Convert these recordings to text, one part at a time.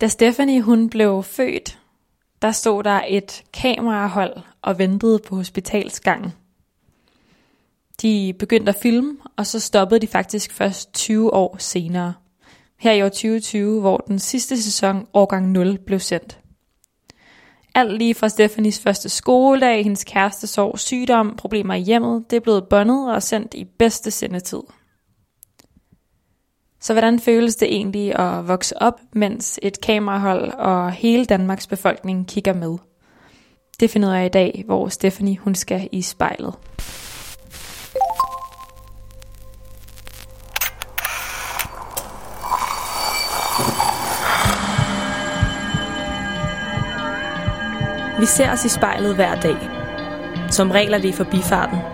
Da Stephanie hun blev født, der stod der et kamerahold og ventede på hospitalsgangen. De begyndte at filme, og så stoppede de faktisk først 20 år senere. Her i år 2020, hvor den sidste sæson, årgang 0, blev sendt. Alt lige fra Stephanies første skoledag, hendes kæreste sorg, sygdom, problemer i hjemmet, det er blevet bundet og sendt i bedste sendetid. Så hvordan føles det egentlig at vokse op, mens et kamerahold og hele Danmarks befolkning kigger med? Det finder jeg i dag, hvor Stephanie hun skal i spejlet. Vi ser os i spejlet hver dag. Som regler vi i forbifarten.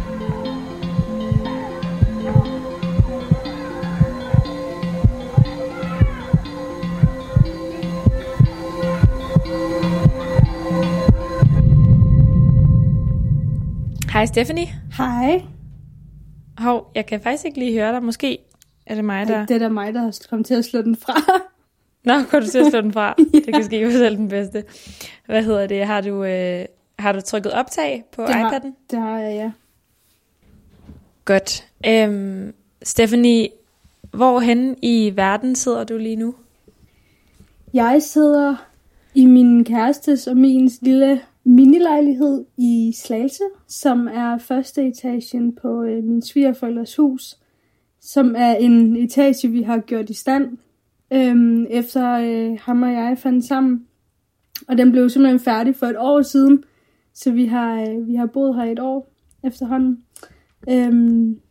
Hej Stephanie. Hej. Hov, jeg kan faktisk ikke lige høre dig. Måske er det mig, der... Ej, det er da mig, der har kommet til at slå den fra. Nå, kan du til at slå den fra? ja. Det kan ske for selv den bedste. Hvad hedder det? Har du, øh, har du trykket optag på det iPad'en? Har, det har jeg, ja. Godt. Øhm, Stephanie, hvorhen i verden sidder du lige nu? Jeg sidder i min kærestes og min lille minilejlighed i Slagelse, som er første etagen på øh, min svigerforældres hus, som er en etage, vi har gjort i stand, øh, efter øh, ham og jeg fandt sammen. Og den blev simpelthen færdig for et år siden, så vi har, øh, vi har boet her et år efterhånden. Øh,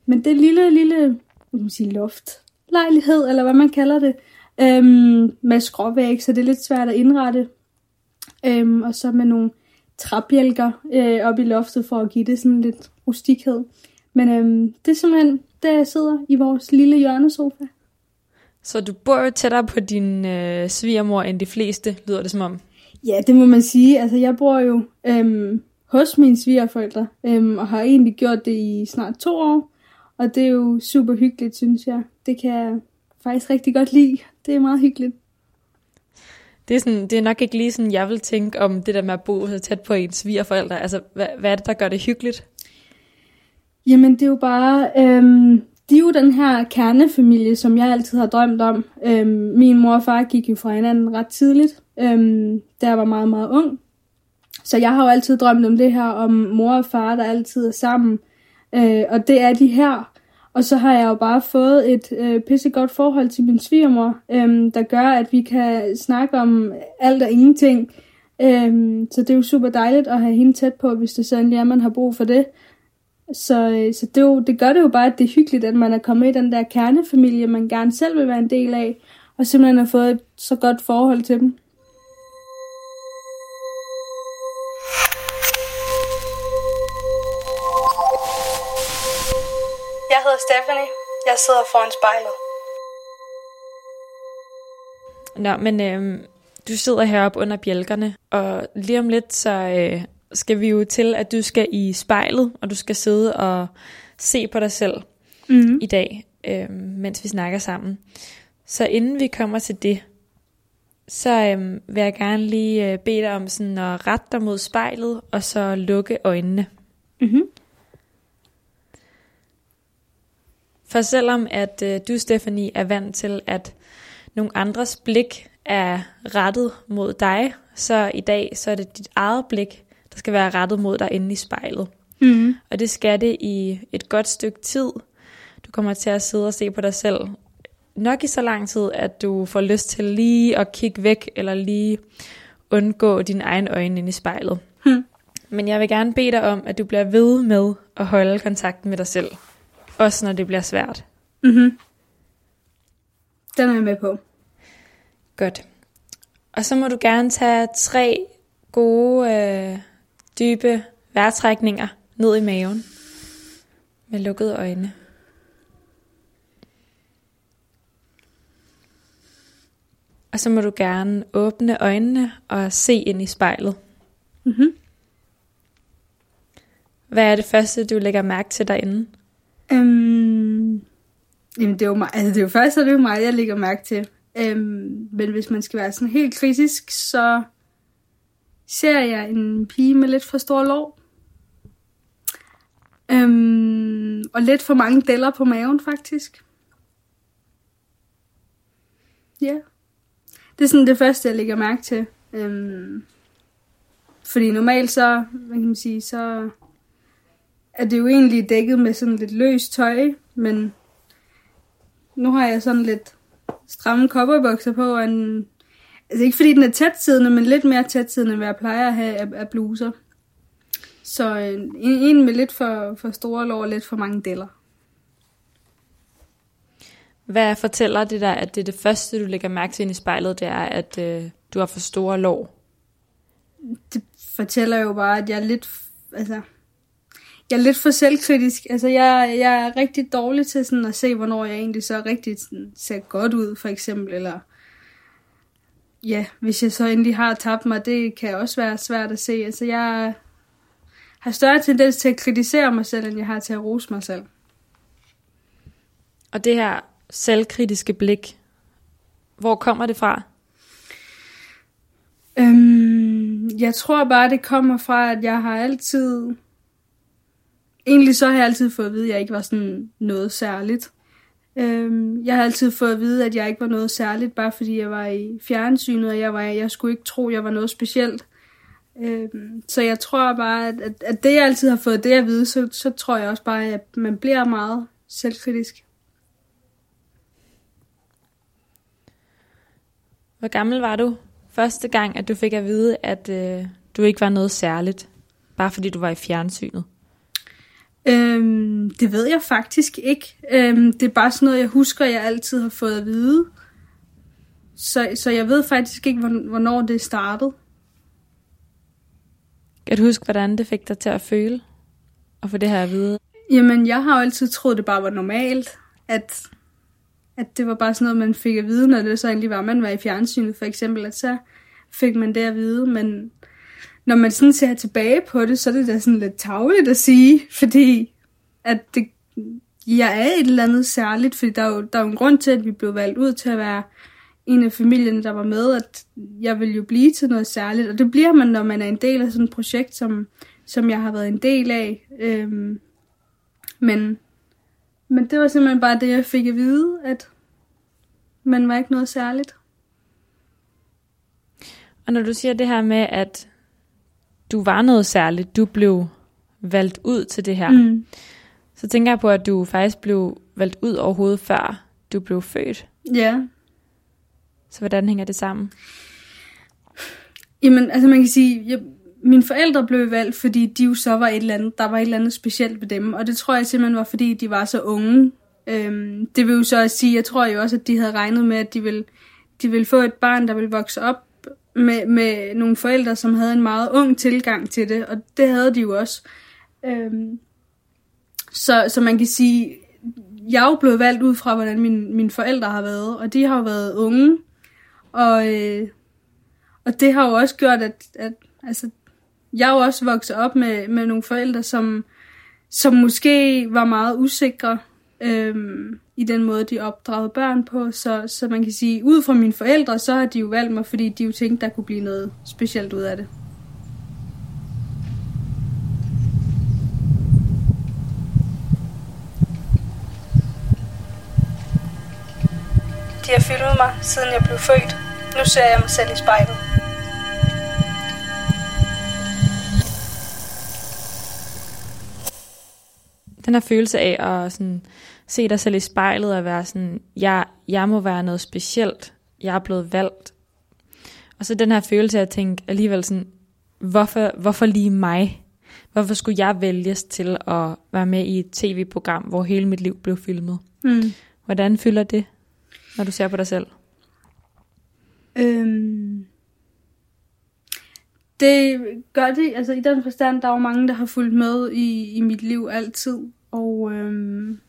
men det lille, lille hvad man sige, loft, lejlighed, eller hvad man kalder det, øh, med skråvæg, så det er lidt svært at indrette. Øhm, og så med nogle træbjælker øh, op i loftet for at give det sådan lidt rustikhed. Men øhm, det er simpelthen der, jeg sidder i vores lille hjørnesofa. Så du bor jo tættere på din øh, svigermor end de fleste, lyder det som om. Ja, det må man sige. Altså, jeg bor jo øhm, hos mine svigerforældre, øhm, og har egentlig gjort det i snart to år. Og det er jo super hyggeligt, synes jeg. Det kan jeg faktisk rigtig godt lide. Det er meget hyggeligt. Det er, sådan, det er nok ikke lige sådan, jeg vil tænke om det der med at bo så tæt på ens svigerforældre. Altså, hvad, hvad er det, der gør det hyggeligt? Jamen, det er jo bare... Øhm, de er jo den her kernefamilie, som jeg altid har drømt om. Øhm, min mor og far gik jo fra hinanden ret tidligt, øhm, da jeg var meget, meget ung. Så jeg har jo altid drømt om det her, om mor og far, der altid er sammen. Øh, og det er de her. Og så har jeg jo bare fået et øh, pissegodt forhold til min svigermor, øhm, der gør, at vi kan snakke om alt og ingenting. Øhm, så det er jo super dejligt at have hende tæt på, hvis det sådan er, man har brug for det. Så, øh, så det, jo, det gør det jo bare, at det er hyggeligt, at man er kommet i den der kernefamilie, man gerne selv vil være en del af, og simpelthen har fået et så godt forhold til dem. Hedder Stephanie. Jeg sidder foran spejlet. Nå, men øh, du sidder heroppe under bjælkerne, og lige om lidt, så øh, skal vi jo til, at du skal i spejlet, og du skal sidde og se på dig selv mm-hmm. i dag, øh, mens vi snakker sammen. Så inden vi kommer til det, så øh, vil jeg gerne lige øh, bede dig om sådan at rette dig mod spejlet, og så lukke øjnene. Mm-hmm. For selvom at øh, du, Stephanie, er vant til, at nogle andres blik er rettet mod dig, så i dag så er det dit eget blik, der skal være rettet mod dig inde i spejlet. Mm. Og det skal det i et godt stykke tid. Du kommer til at sidde og se på dig selv. Nok i så lang tid, at du får lyst til lige at kigge væk, eller lige undgå dine egne øjne inde i spejlet. Mm. Men jeg vil gerne bede dig om, at du bliver ved med at holde kontakten med dig selv. Også når det bliver svært. Mm-hmm. Den er jeg med på. Godt. Og så må du gerne tage tre gode, øh, dybe vejrtrækninger ned i maven med lukkede øjne. Og så må du gerne åbne øjnene og se ind i spejlet. Mm-hmm. Hvad er det første, du lægger mærke til derinde? Øhm, jamen det er jo mig, altså det er jo først, så det er jo mig, jeg lægger mærke til. Øhm, men hvis man skal være sådan helt kritisk, så ser jeg en pige med lidt for stor lov. Øhm, og lidt for mange deller på maven, faktisk. Ja. Yeah. Det er sådan det første, jeg lægger mærke til. Øhm, fordi normalt så, hvad kan man sige, så er det jo egentlig dækket med sådan lidt løst tøj, men nu har jeg sådan lidt stramme kopperbukser på, og en, altså ikke fordi den er tætsiddende, men lidt mere tætsiddende, end hvad jeg plejer at have af, af bluser. Så en, en med lidt for, for store lår og lidt for mange deller. Hvad fortæller det der, at det er det første, du lægger mærke til ind i spejlet, det er, at øh, du har for store lår? Det fortæller jo bare, at jeg er lidt, altså, jeg er lidt for selvkritisk. Altså, jeg, jeg er rigtig dårlig til sådan at se, hvornår jeg egentlig så rigtig sådan, ser godt ud, for eksempel. Eller, ja, hvis jeg så endelig har tabt mig, det kan også være svært at se. Altså, jeg har større tendens til at kritisere mig selv, end jeg har til at rose mig selv. Og det her selvkritiske blik, hvor kommer det fra? Øhm, jeg tror bare, det kommer fra, at jeg har altid... Egentlig så har jeg altid fået at vide, at jeg ikke var sådan noget særligt. Øhm, jeg har altid fået at vide, at jeg ikke var noget særligt, bare fordi jeg var i fjernsynet, og jeg, var, jeg skulle ikke tro, at jeg var noget specielt. Øhm, så jeg tror bare, at, at, at det jeg altid har fået det at vide, så, så tror jeg også bare, at man bliver meget selvkritisk. Hvor gammel var du første gang, at du fik at vide, at øh, du ikke var noget særligt, bare fordi du var i fjernsynet? Øhm, det ved jeg faktisk ikke. Øhm, det er bare sådan noget, jeg husker, jeg altid har fået at vide. Så, så jeg ved faktisk ikke, hvornår det startede. Kan du huske, hvordan det fik dig til at føle? Og få det her at vide? Jamen, jeg har jo altid troet, det bare var normalt. At, at det var bare sådan noget, man fik at vide, når det så egentlig var, man var i fjernsynet for eksempel. At så fik man det at vide. Men når man sådan ser tilbage på det, så er det da sådan lidt tavligt at sige. Fordi at det, jeg er et eller andet særligt. Fordi der er, jo, der er jo en grund til, at vi blev valgt ud til at være en af familien, der var med, at jeg vil jo blive til noget særligt. Og det bliver man, når man er en del af sådan et projekt, som, som jeg har været en del af. Øhm, men, men det var simpelthen bare det, jeg fik at vide, at man var ikke noget særligt. Og når du siger det her med, at du var noget særligt, du blev valgt ud til det her, mm. så tænker jeg på, at du faktisk blev valgt ud overhovedet før du blev født. Ja. Så hvordan hænger det sammen? Jamen, altså man kan sige, jeg, mine forældre blev valgt, fordi de jo så var et eller andet, der var et eller andet specielt ved dem. Og det tror jeg simpelthen var, fordi de var så unge. Øhm, det vil jo så sige, jeg tror jo også, at de havde regnet med, at de ville, de ville få et barn, der ville vokse op med, med nogle forældre, som havde en meget ung tilgang til det. Og det havde de jo også. Øhm, så, så man kan sige, jeg er jo blevet valgt ud fra, hvordan mine, mine forældre har været. Og de har jo været unge. Og, øh, og det har jo også gjort, at, at altså, jeg er jo også vokset op med, med nogle forældre, som, som måske var meget usikre øhm, i den måde, de opdragede børn på. Så, så man kan sige, ud fra mine forældre, så har de jo valgt mig, fordi de jo tænkte, der kunne blive noget specielt ud af det. De har filmet mig, siden jeg blev født. Nu ser jeg mig selv i spejlet. Den her følelse af at sådan, se dig selv i spejlet og være sådan, jeg, jeg må være noget specielt, jeg er blevet valgt. Og så den her følelse af at tænke alligevel sådan, hvorfor, hvorfor lige mig? Hvorfor skulle jeg vælges til at være med i et tv-program, hvor hele mit liv blev filmet? Mm. Hvordan fylder det, når du ser på dig selv? Øhm, det gør det, altså i den forstand, der er jo mange, der har fulgt med i, i mit liv altid, og øhm,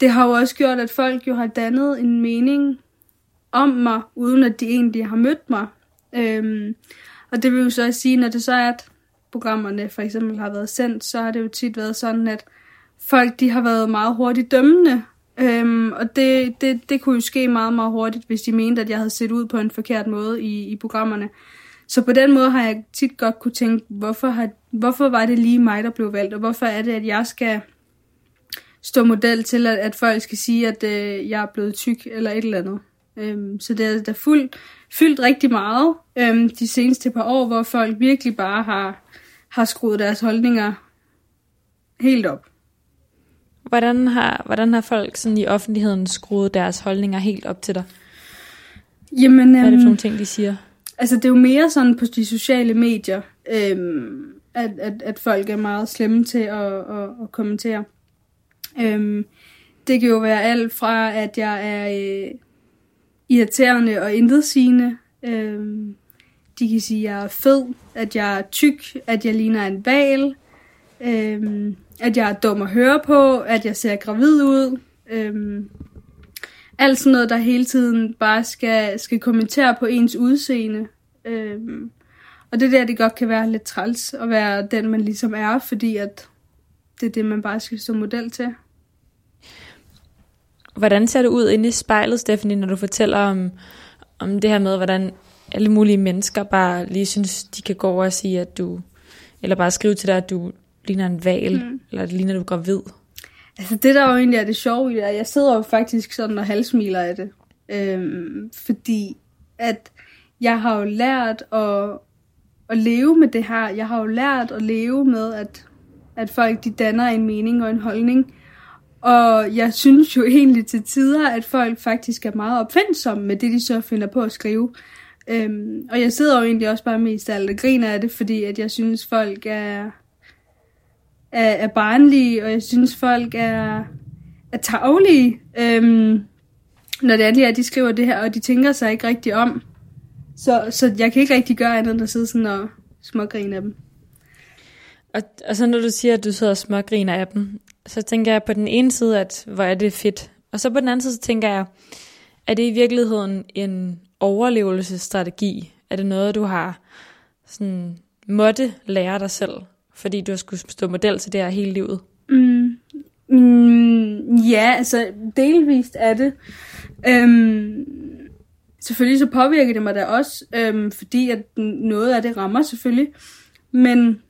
det har jo også gjort, at folk jo har dannet en mening om mig, uden at de egentlig har mødt mig. Øhm, og det vil jo så også sige, når det så er, at programmerne for eksempel har været sendt, så har det jo tit været sådan, at folk de har været meget hurtigt dømmende. Øhm, og det, det, det kunne jo ske meget, meget hurtigt, hvis de mente, at jeg havde set ud på en forkert måde i, i programmerne. Så på den måde har jeg tit godt kunne tænke, hvorfor, har, hvorfor var det lige mig, der blev valgt, og hvorfor er det, at jeg skal stå model til, at, at folk skal sige, at øh, jeg er blevet tyk eller et eller andet. Øhm, så det er der fuldt, fyldt rigtig meget øhm, de seneste par år, hvor folk virkelig bare har, har skruet deres holdninger helt op. Hvordan har, hvordan har folk sådan i offentligheden skruet deres holdninger helt op til dig? Jamen, Hvad er det for øhm, nogle ting, de siger? Altså, det er jo mere sådan på de sociale medier, øhm, at, at, at folk er meget slemme til at, at, at kommentere. Øhm, det kan jo være alt fra, at jeg er øh, irriterende og intetsigende. Øhm, de kan sige, at jeg er fed, at jeg er tyk, at jeg ligner en val, øhm, at jeg er dum at høre på, at jeg ser gravid ud. Øhm, alt sådan noget, der hele tiden bare skal, skal kommentere på ens udseende. Øhm, og det der, det godt kan være lidt træls at være den, man ligesom er, fordi at det er det, man bare skal stå model til. Hvordan ser det ud inde i spejlet, Stephanie, når du fortæller om, om det her med, hvordan alle mulige mennesker bare lige synes, de kan gå over og sige, at du, eller bare skrive til dig, at du ligner en val, mm. eller at ligner du er gravid. Altså det, der jo egentlig er det sjove i det, at jeg sidder jo faktisk sådan og halsmiler af det. Øhm, fordi at jeg har jo lært at, at leve med det her. Jeg har jo lært at leve med, at, at folk de danner en mening og en holdning. Og jeg synes jo egentlig til tider, at folk faktisk er meget opfindsomme med det, de så finder på at skrive. Øhm, og jeg sidder jo egentlig også bare mest alt og griner af det, fordi at jeg synes, folk er, er, er barnlige, og jeg synes, folk er, er taglige, øhm, når det er, at de skriver det her, og de tænker sig ikke rigtig om. Så, så jeg kan ikke rigtig gøre andet end at sidde sådan og smågrine af dem. Og, og så når du siger, at du sidder og smågriner af dem, så tænker jeg på den ene side, at hvor er det fedt. Og så på den anden side, så tænker jeg, er det i virkeligheden en overlevelsesstrategi? Er det noget, du har sådan, måtte lære dig selv, fordi du har skulle stå model til det her hele livet? Mm, mm, ja, altså delvist er det. Øhm, selvfølgelig så påvirker det mig da også, øhm, fordi at noget af det rammer selvfølgelig. Men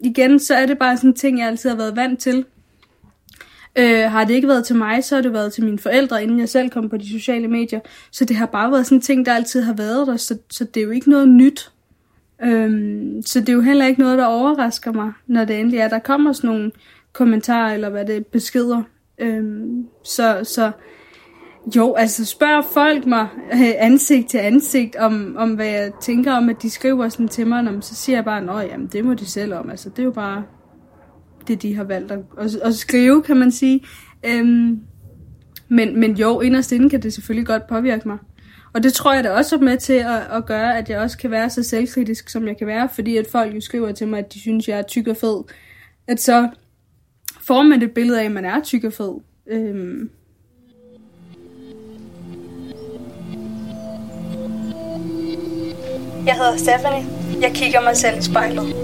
igen, så er det bare sådan en ting, jeg altid har været vant til. Øh, har det ikke været til mig, så har det været til mine forældre, inden jeg selv kom på de sociale medier. Så det har bare været sådan en ting, der altid har været der, så, så det er jo ikke noget nyt. Øhm, så det er jo heller ikke noget, der overrasker mig, når det endelig er, der kommer sådan nogle kommentarer, eller hvad det er, beskeder. Øhm, så, så jo, altså spørg folk mig øh, ansigt til ansigt, om, om hvad jeg tænker om, at de skriver sådan til mig, og så siger jeg bare, nej, jamen det må de selv om, altså det er jo bare det, de har valgt at, at, at skrive, kan man sige. Øhm, men, men jo, inderst inde kan det selvfølgelig godt påvirke mig. Og det tror jeg da også er med til at, at gøre, at jeg også kan være så selvkritisk, som jeg kan være, fordi at folk jo skriver til mig, at de synes, jeg er tyk og fed. At så får man et billede af, at man er tyk og fed. Øhm. Jeg hedder Stephanie. Jeg kigger mig selv i spejlet.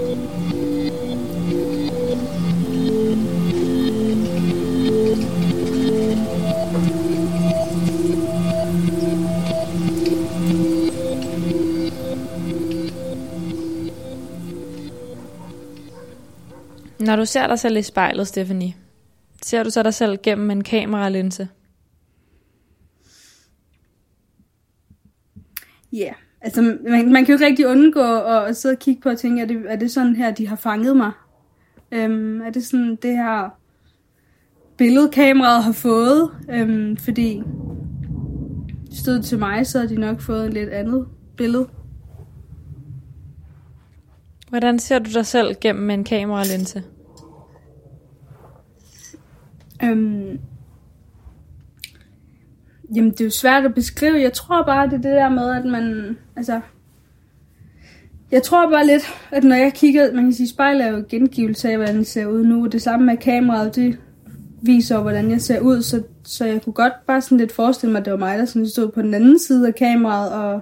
Når du ser dig selv i spejlet, Stephanie, ser du så dig selv gennem en kameralinse? Ja, yeah. altså man, man kan jo ikke rigtig undgå at, at sidde og kigge på og tænke, er det, er det sådan her, de har fanget mig? Øhm, er det sådan, det her billede, kameraet har fået? Øhm, fordi stod til mig, så har de nok fået et lidt andet billede. Hvordan ser du dig selv gennem en kameralinse? Øhm, jamen, det er jo svært at beskrive. Jeg tror bare, det er det der med, at man... Altså, Jeg tror bare lidt, at når jeg kigger, man kan sige, spejl er jo gengivelse af, hvordan det ser ud nu. Det samme med kameraet, det viser, hvordan jeg ser ud, så, så jeg kunne godt bare sådan lidt forestille mig, at det var mig, der sådan stod på den anden side af kameraet og,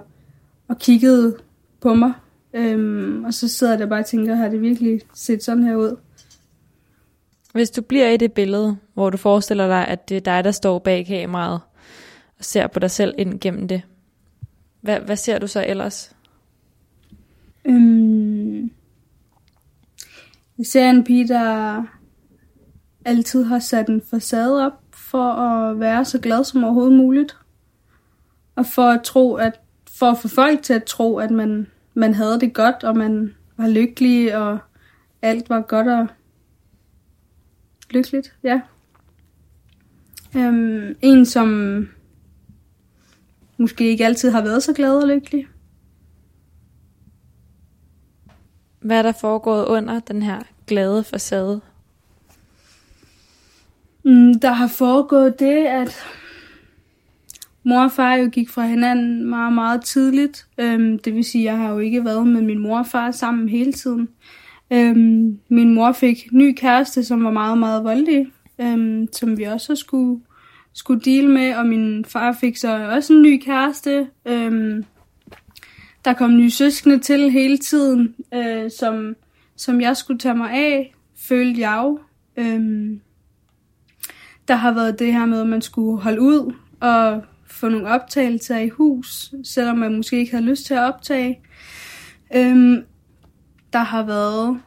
og kiggede på mig. Øhm, og så sidder jeg der bare og tænker, har det virkelig set sådan her ud? Hvis du bliver i det billede, hvor du forestiller dig, at det er dig, der står bag kameraet, og ser på dig selv ind gennem det, hvad, hvad ser du så ellers? Øhm, jeg ser en pige, der altid har sat en facade op for at være så glad som overhovedet muligt. Og for at tro, at for at få folk til at tro, at man, man havde det godt, og man var lykkelig, og alt var godt og lykkeligt, ja. Øhm, en, som måske ikke altid har været så glad og lykkelig. Hvad er der foregået under den her glade facade? Mm, der har foregået det, at mor og far jo gik fra hinanden meget, meget tidligt. Øhm, det vil sige, at jeg har jo ikke været med min mor og far sammen hele tiden. Øhm, min mor fik ny kæreste, som var meget, meget voldelig, øhm, som vi også skulle, skulle deal med, og min far fik så også en ny kæreste. Øhm, der kom nye søskende til hele tiden, øh, som, som jeg skulle tage mig af, følte jeg jo. Øhm, der har været det her med, at man skulle holde ud og få nogle optagelser i hus, selvom man måske ikke havde lyst til at optage. Øhm, der har været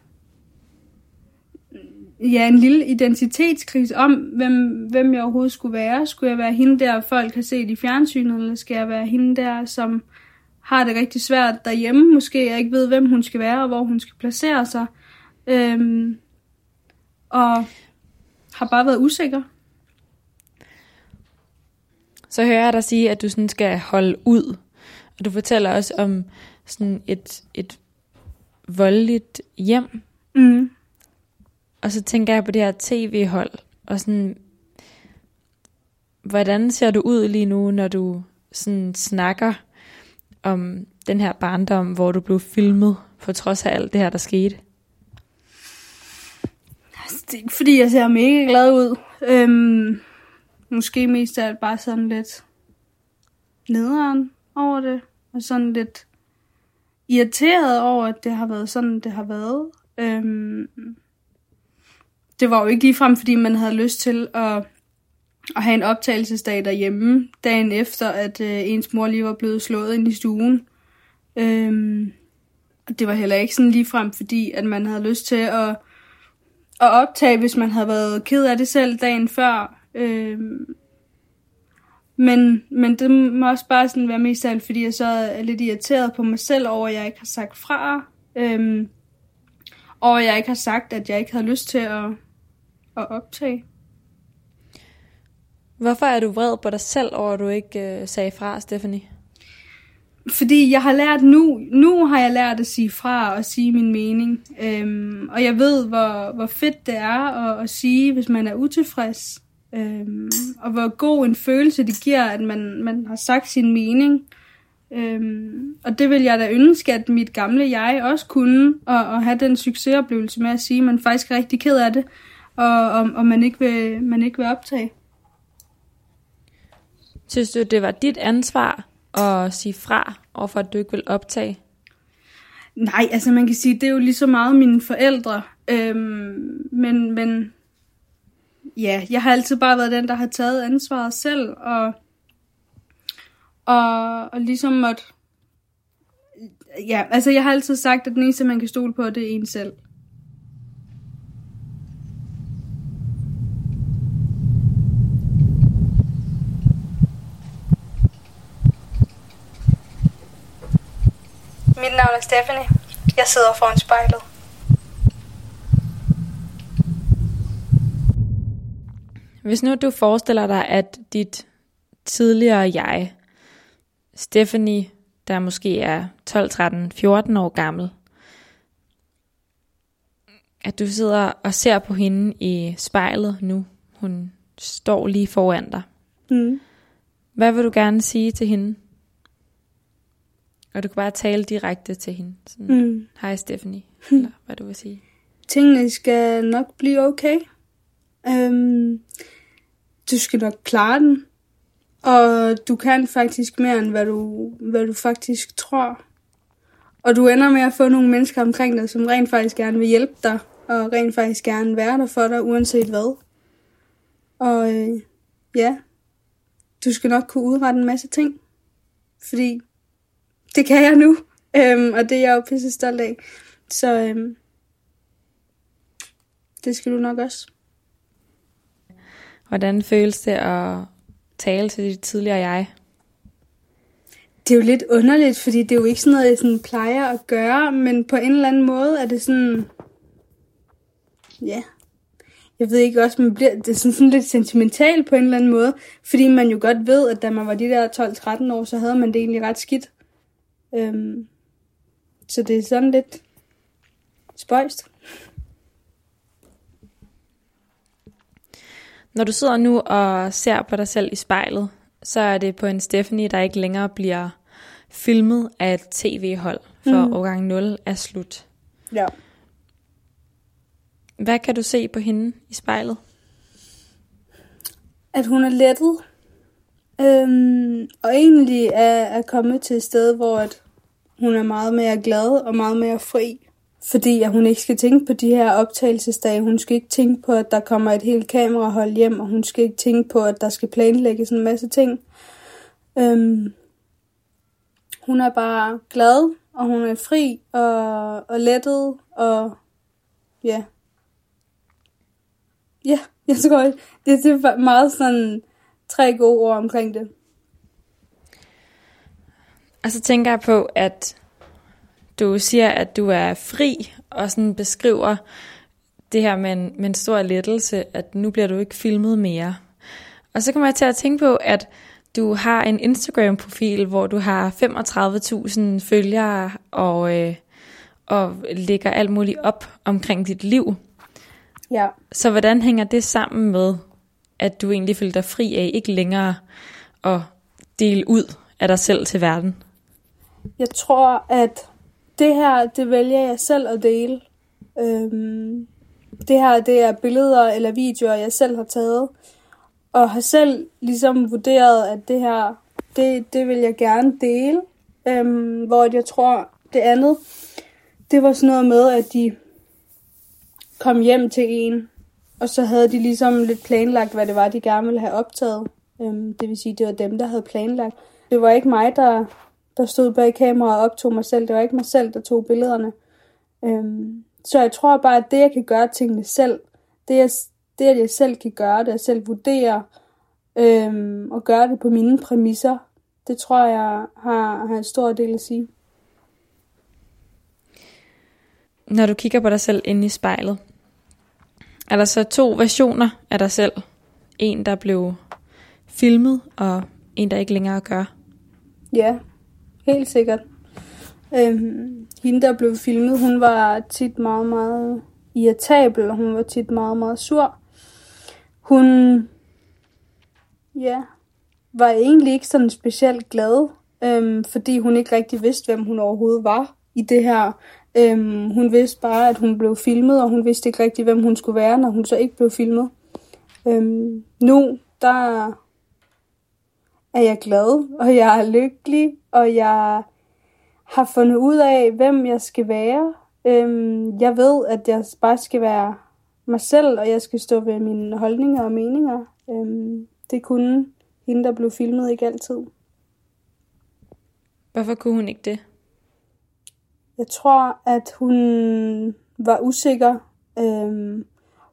ja, en lille identitetskrise om, hvem, hvem jeg overhovedet skulle være. Skulle jeg være hende der, folk har set i fjernsynet, eller skal jeg være hende der, som har det rigtig svært derhjemme, måske jeg ikke ved, hvem hun skal være, og hvor hun skal placere sig. Øhm, og har bare været usikker. Så hører jeg dig sige, at du sådan skal holde ud. Og du fortæller også om sådan et, et voldeligt hjem. Mm. Og så tænker jeg på det her tv-hold. Og sådan, hvordan ser du ud lige nu, når du sådan snakker om den her barndom, hvor du blev filmet, på trods af alt det her, der skete? Altså, det er ikke fordi, jeg ser mega glad ud. Øhm, måske mest af alt bare sådan lidt nederen over det. Og sådan lidt irriteret over, at det har været sådan, det har været. Øhm, det var jo ikke ligefrem, fordi man havde lyst til at, at have en optagelsesdag derhjemme, dagen efter, at øh, ens mor lige var blevet slået ind i stuen. Øhm, og det var heller ikke sådan ligefrem, fordi at man havde lyst til at, at optage, hvis man havde været ked af det selv dagen før. Øhm, men, men det må også bare sådan være mest af alt, fordi jeg så er lidt irriteret på mig selv over, at jeg ikke har sagt fra. Øhm, og jeg ikke har sagt, at jeg ikke havde lyst til at, at optage. Hvorfor er du vred på dig selv over, at du ikke øh, sagde fra, Stephanie? Fordi jeg har lært nu, nu har jeg lært at sige fra og sige min mening. Øhm, og jeg ved, hvor, hvor fedt det er at, at sige, hvis man er utilfreds. Øhm, og hvor god en følelse det giver, at man, man har sagt sin mening. Øhm, og det vil jeg da ønske, at mit gamle jeg også kunne, og, og have den succesoplevelse med at sige, at man faktisk er rigtig ked af det, og, og, og man, ikke vil, man ikke vil optage. Synes du, det var dit ansvar at sige fra, og for at du ikke vil optage? Nej, altså man kan sige, det er jo lige så meget mine forældre. Øhm, men, men ja, jeg har altid bare været den, der har taget ansvaret selv, og, og, og ligesom at, Ja, altså jeg har altid sagt, at den eneste, man kan stole på, det er en selv. Mit navn er Stephanie. Jeg sidder foran spejlet. Hvis nu du forestiller dig, at dit tidligere jeg, Stephanie, der måske er 12, 13, 14 år gammel, at du sidder og ser på hende i spejlet nu. Hun står lige foran dig. Mm. Hvad vil du gerne sige til hende? Og du kan bare tale direkte til hende. Sådan, Mm. hej Stephanie, eller hvad du vil sige. Tingene skal nok blive okay. Øhm, du skal nok klare den. Og du kan faktisk mere, end hvad du, hvad du faktisk tror. Og du ender med at få nogle mennesker omkring dig, som rent faktisk gerne vil hjælpe dig. Og rent faktisk gerne være der for dig, uanset hvad. Og øh, ja, du skal nok kunne udrette en masse ting. Fordi det kan jeg nu. Øhm, og det er jeg jo pisse stolt af. Så øhm, det skal du nok også. Hvordan føles det at tale til dit tidligere jeg? Det er jo lidt underligt, fordi det er jo ikke sådan noget, jeg sådan plejer at gøre, men på en eller anden måde er det sådan... Ja. Jeg ved ikke også, man bliver det er sådan, sådan lidt sentimental på en eller anden måde, fordi man jo godt ved, at da man var de der 12-13 år, så havde man det egentlig ret skidt. Øhm, så det er sådan lidt spøjst. Når du sidder nu og ser på dig selv i spejlet, så er det på en Stephanie, der ikke længere bliver filmet af et tv-hold, for mm. årgang 0 er slut. Ja. Hvad kan du se på hende i spejlet? at hun er lettet. Øhm, og egentlig er, er kommet til et sted, hvor at hun er meget mere glad og meget mere fri. Fordi at hun ikke skal tænke på de her optagelsesdage. Hun skal ikke tænke på, at der kommer et helt kamerahold hjem, og hun skal ikke tænke på, at der skal planlægges en masse ting. Øhm, hun er bare glad, og hun er fri og, og lettet, og ja. Ja, jeg tror, det, det er meget sådan tre gode ord omkring det. Og så tænker jeg på, at du siger, at du er fri, og sådan beskriver det her med en, med en stor lettelse, at nu bliver du ikke filmet mere. Og så kommer jeg til at tænke på, at du har en Instagram-profil, hvor du har 35.000 følgere, og, øh, og lægger alt muligt op omkring dit liv. Ja. Så hvordan hænger det sammen med, at du egentlig føler dig fri af ikke længere at dele ud af dig selv til verden? Jeg tror, at det her, det vælger jeg selv at dele. Øhm, det her, det er billeder eller videoer, jeg selv har taget. Og har selv ligesom vurderet, at det her, det, det vil jeg gerne dele. Øhm, hvor jeg tror, det andet, det var sådan noget med, at de kom hjem til en, og så havde de ligesom lidt planlagt, hvad det var, de gerne ville have optaget. Øhm, det vil sige, det var dem, der havde planlagt. Det var ikke mig, der, der stod bag kameraet og optog mig selv. Det var ikke mig selv, der tog billederne. Øhm, så jeg tror bare, at det, jeg kan gøre tingene selv, det, jeg, det at jeg selv kan gøre det, jeg selv vurdere, øhm, og gøre det på mine præmisser, det tror jeg har, har en stor del at sige. Når du kigger på dig selv inde i spejlet, er der så to versioner af dig selv. En, der blev filmet, og en, der ikke længere gør. Ja, helt sikkert. Øhm, hende, der blev filmet, hun var tit meget, meget irritabel, og hun var tit meget, meget sur. Hun, ja, var egentlig ikke sådan specielt glad, øhm, fordi hun ikke rigtig vidste, hvem hun overhovedet var i det her. Øhm, hun vidste bare, at hun blev filmet, og hun vidste ikke rigtig, hvem hun skulle være, når hun så ikke blev filmet. Øhm, nu, der er jeg glad, og jeg er lykkelig, og jeg har fundet ud af, hvem jeg skal være. Øhm, jeg ved, at jeg bare skal være mig selv, og jeg skal stå ved mine holdninger og meninger. Øhm, det kunne hende, der blev filmet, ikke altid. Hvorfor kunne hun ikke det? Jeg tror, at hun var usikker. Øhm,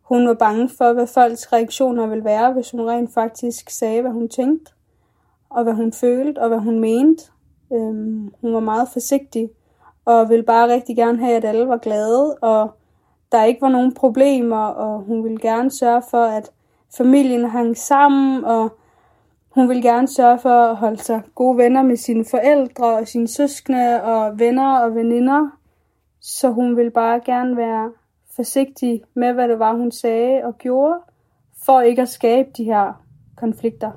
hun var bange for, hvad folks reaktioner ville være, hvis hun rent faktisk sagde, hvad hun tænkte, og hvad hun følte, og hvad hun mente. Øhm, hun var meget forsigtig, og ville bare rigtig gerne have, at alle var glade, og der ikke var nogen problemer, og hun ville gerne sørge for, at familien hang sammen, og hun ville gerne sørge for at holde sig gode venner med sine forældre og sine søskende og venner og veninder. Så hun ville bare gerne være forsigtig med, hvad det var, hun sagde og gjorde, for ikke at skabe de her konflikter.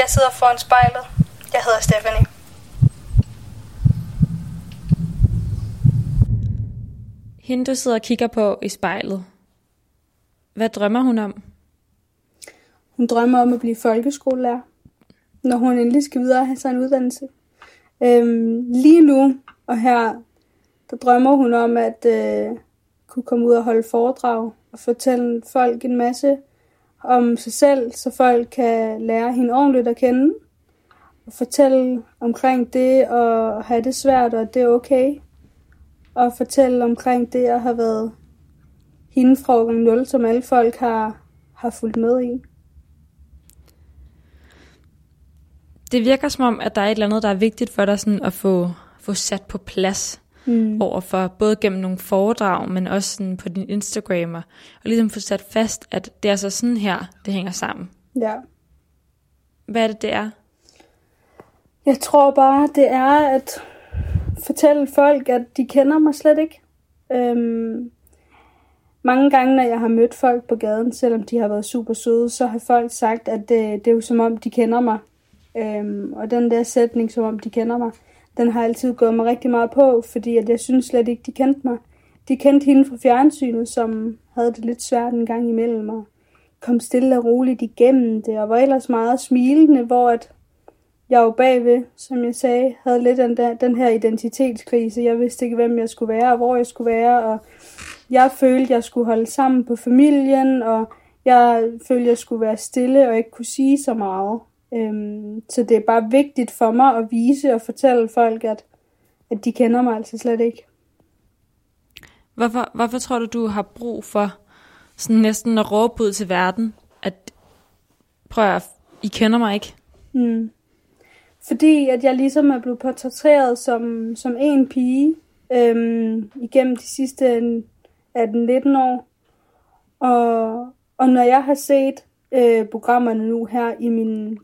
Jeg sidder foran spejlet. Jeg hedder Stephanie. Hende, du sidder og kigger på i spejlet. Hvad drømmer hun om? Hun drømmer om at blive folkeskolelærer, når hun endelig skal videre og have sig en uddannelse. Øhm, lige nu og her, der drømmer hun om at øh, kunne komme ud og holde foredrag og fortælle folk en masse om sig selv, så folk kan lære hende ordentligt at kende. Og fortælle omkring det at have det svært, og det er okay. Og fortælle omkring det at have været hende fra 0, som alle folk har, har fulgt med i. Det virker som om, at der er et eller andet, der er vigtigt for dig sådan at få, få sat på plads mm. overfor, både gennem nogle foredrag, men også sådan på din Instagram, og ligesom få sat fast, at det er så sådan her, det hænger sammen. Ja. Hvad er det, det er? Jeg tror bare, det er at fortælle folk, at de kender mig slet ikke. Øhm, mange gange, når jeg har mødt folk på gaden, selvom de har været super søde, så har folk sagt, at det, det er jo som om, de kender mig. Øhm, og den der sætning, som om de kender mig, den har altid gået mig rigtig meget på, fordi at jeg synes slet ikke, de kendte mig. De kendte hende fra fjernsynet, som havde det lidt svært en gang imellem, og kom stille og roligt igennem det, og var ellers meget smilende, hvor at jeg jo bagved, som jeg sagde, havde lidt den, der, den her identitetskrise. Jeg vidste ikke, hvem jeg skulle være, og hvor jeg skulle være, og jeg følte, jeg skulle holde sammen på familien, og jeg følte, jeg skulle være stille og ikke kunne sige så meget. Øhm, så det er bare vigtigt for mig at vise og fortælle folk, at, at de kender mig altså slet ikke. Hvorfor, hvorfor tror du, du har brug for sådan næsten at råbe ud til verden, at prøv at, I kender mig ikke? Mm. Fordi at jeg ligesom er blevet portrætteret som, som en pige øhm, igennem de sidste 18-19 år. Og, og når jeg har set øh, programmerne nu her i min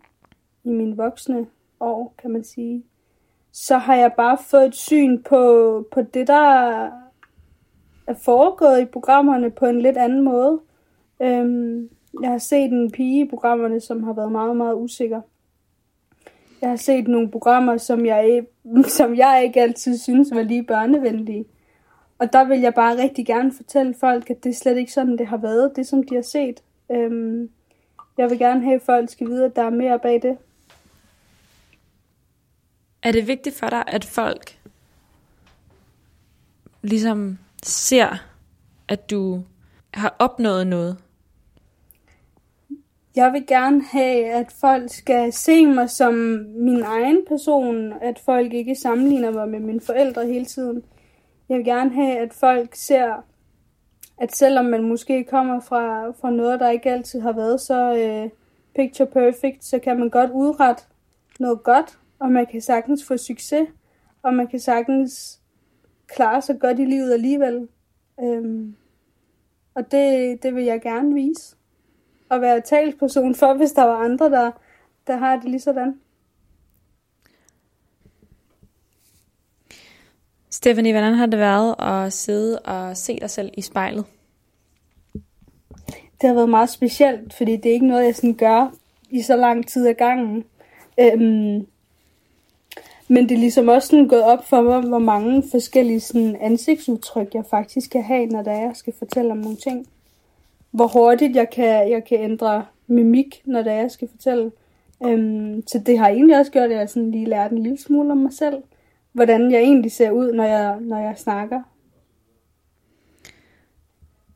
i mine voksne år, kan man sige, så har jeg bare fået et syn på, på det, der er foregået i programmerne på en lidt anden måde. Øhm, jeg har set en pige i programmerne, som har været meget, meget usikker. Jeg har set nogle programmer, som jeg, som jeg ikke altid synes var lige børnevenlige. Og der vil jeg bare rigtig gerne fortælle folk, at det er slet ikke sådan, det har været, det som de har set. Øhm, jeg vil gerne have, at folk skal vide, at der er mere bag det. Er det vigtigt for dig, at folk ligesom ser, at du har opnået noget? Jeg vil gerne have, at folk skal se mig som min egen person, at folk ikke sammenligner mig med mine forældre hele tiden. Jeg vil gerne have, at folk ser, at selvom man måske kommer fra, fra noget, der ikke altid har været så øh, picture perfect, så kan man godt udrette noget godt, og man kan sagtens få succes, og man kan sagtens klare sig godt i livet alligevel. Øhm, og det, det vil jeg gerne vise. Og være talsperson for, hvis der var andre, der, der har det lige sådan. Stephanie, hvordan har det været at sidde og se dig selv i spejlet? Det har været meget specielt, fordi det er ikke noget, jeg sådan gør i så lang tid ad gangen. Øhm, men det er ligesom også sådan gået op for mig, hvor mange forskellige sådan ansigtsudtryk jeg faktisk kan have, når der er, jeg skal fortælle om nogle ting. Hvor hurtigt jeg kan, jeg kan ændre mimik, når der er, jeg skal fortælle. Øhm, så det har egentlig også gjort, at jeg sådan lige lært en lille smule om mig selv. Hvordan jeg egentlig ser ud, når jeg, når jeg snakker.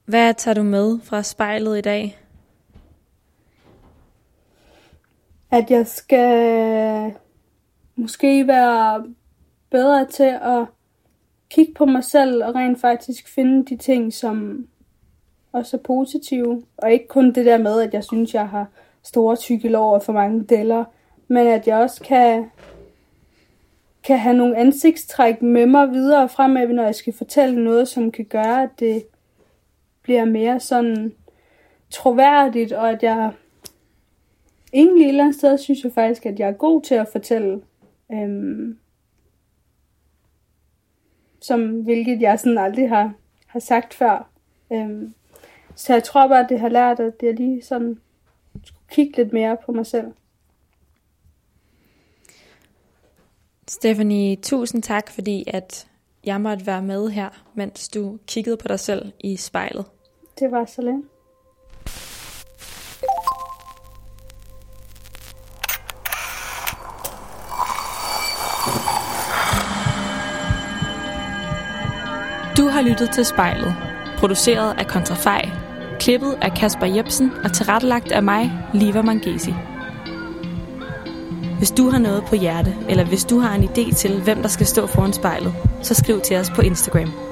Hvad tager du med fra spejlet i dag? At jeg skal måske være bedre til at kigge på mig selv og rent faktisk finde de ting, som også er positive. Og ikke kun det der med, at jeg synes, jeg har store tykke lår og for mange deller, men at jeg også kan, kan have nogle ansigtstræk med mig videre fremad, når jeg skal fortælle noget, som kan gøre, at det bliver mere sådan troværdigt, og at jeg egentlig et eller andet sted synes jeg faktisk, at jeg er god til at fortælle Øhm, som hvilket jeg sådan aldrig har, har sagt før. Øhm, så jeg tror bare, at det har lært, at jeg lige sådan skulle kigge lidt mere på mig selv. Stephanie, tusind tak, fordi at jeg måtte være med her, mens du kiggede på dig selv i spejlet. Det var så længe. Lyttet til spejlet, produceret af Kontrafej, klippet af Kasper Jebsen og tilrettelagt af mig, Liva Mangesi. Hvis du har noget på hjerte, eller hvis du har en idé til, hvem der skal stå foran spejlet, så skriv til os på Instagram.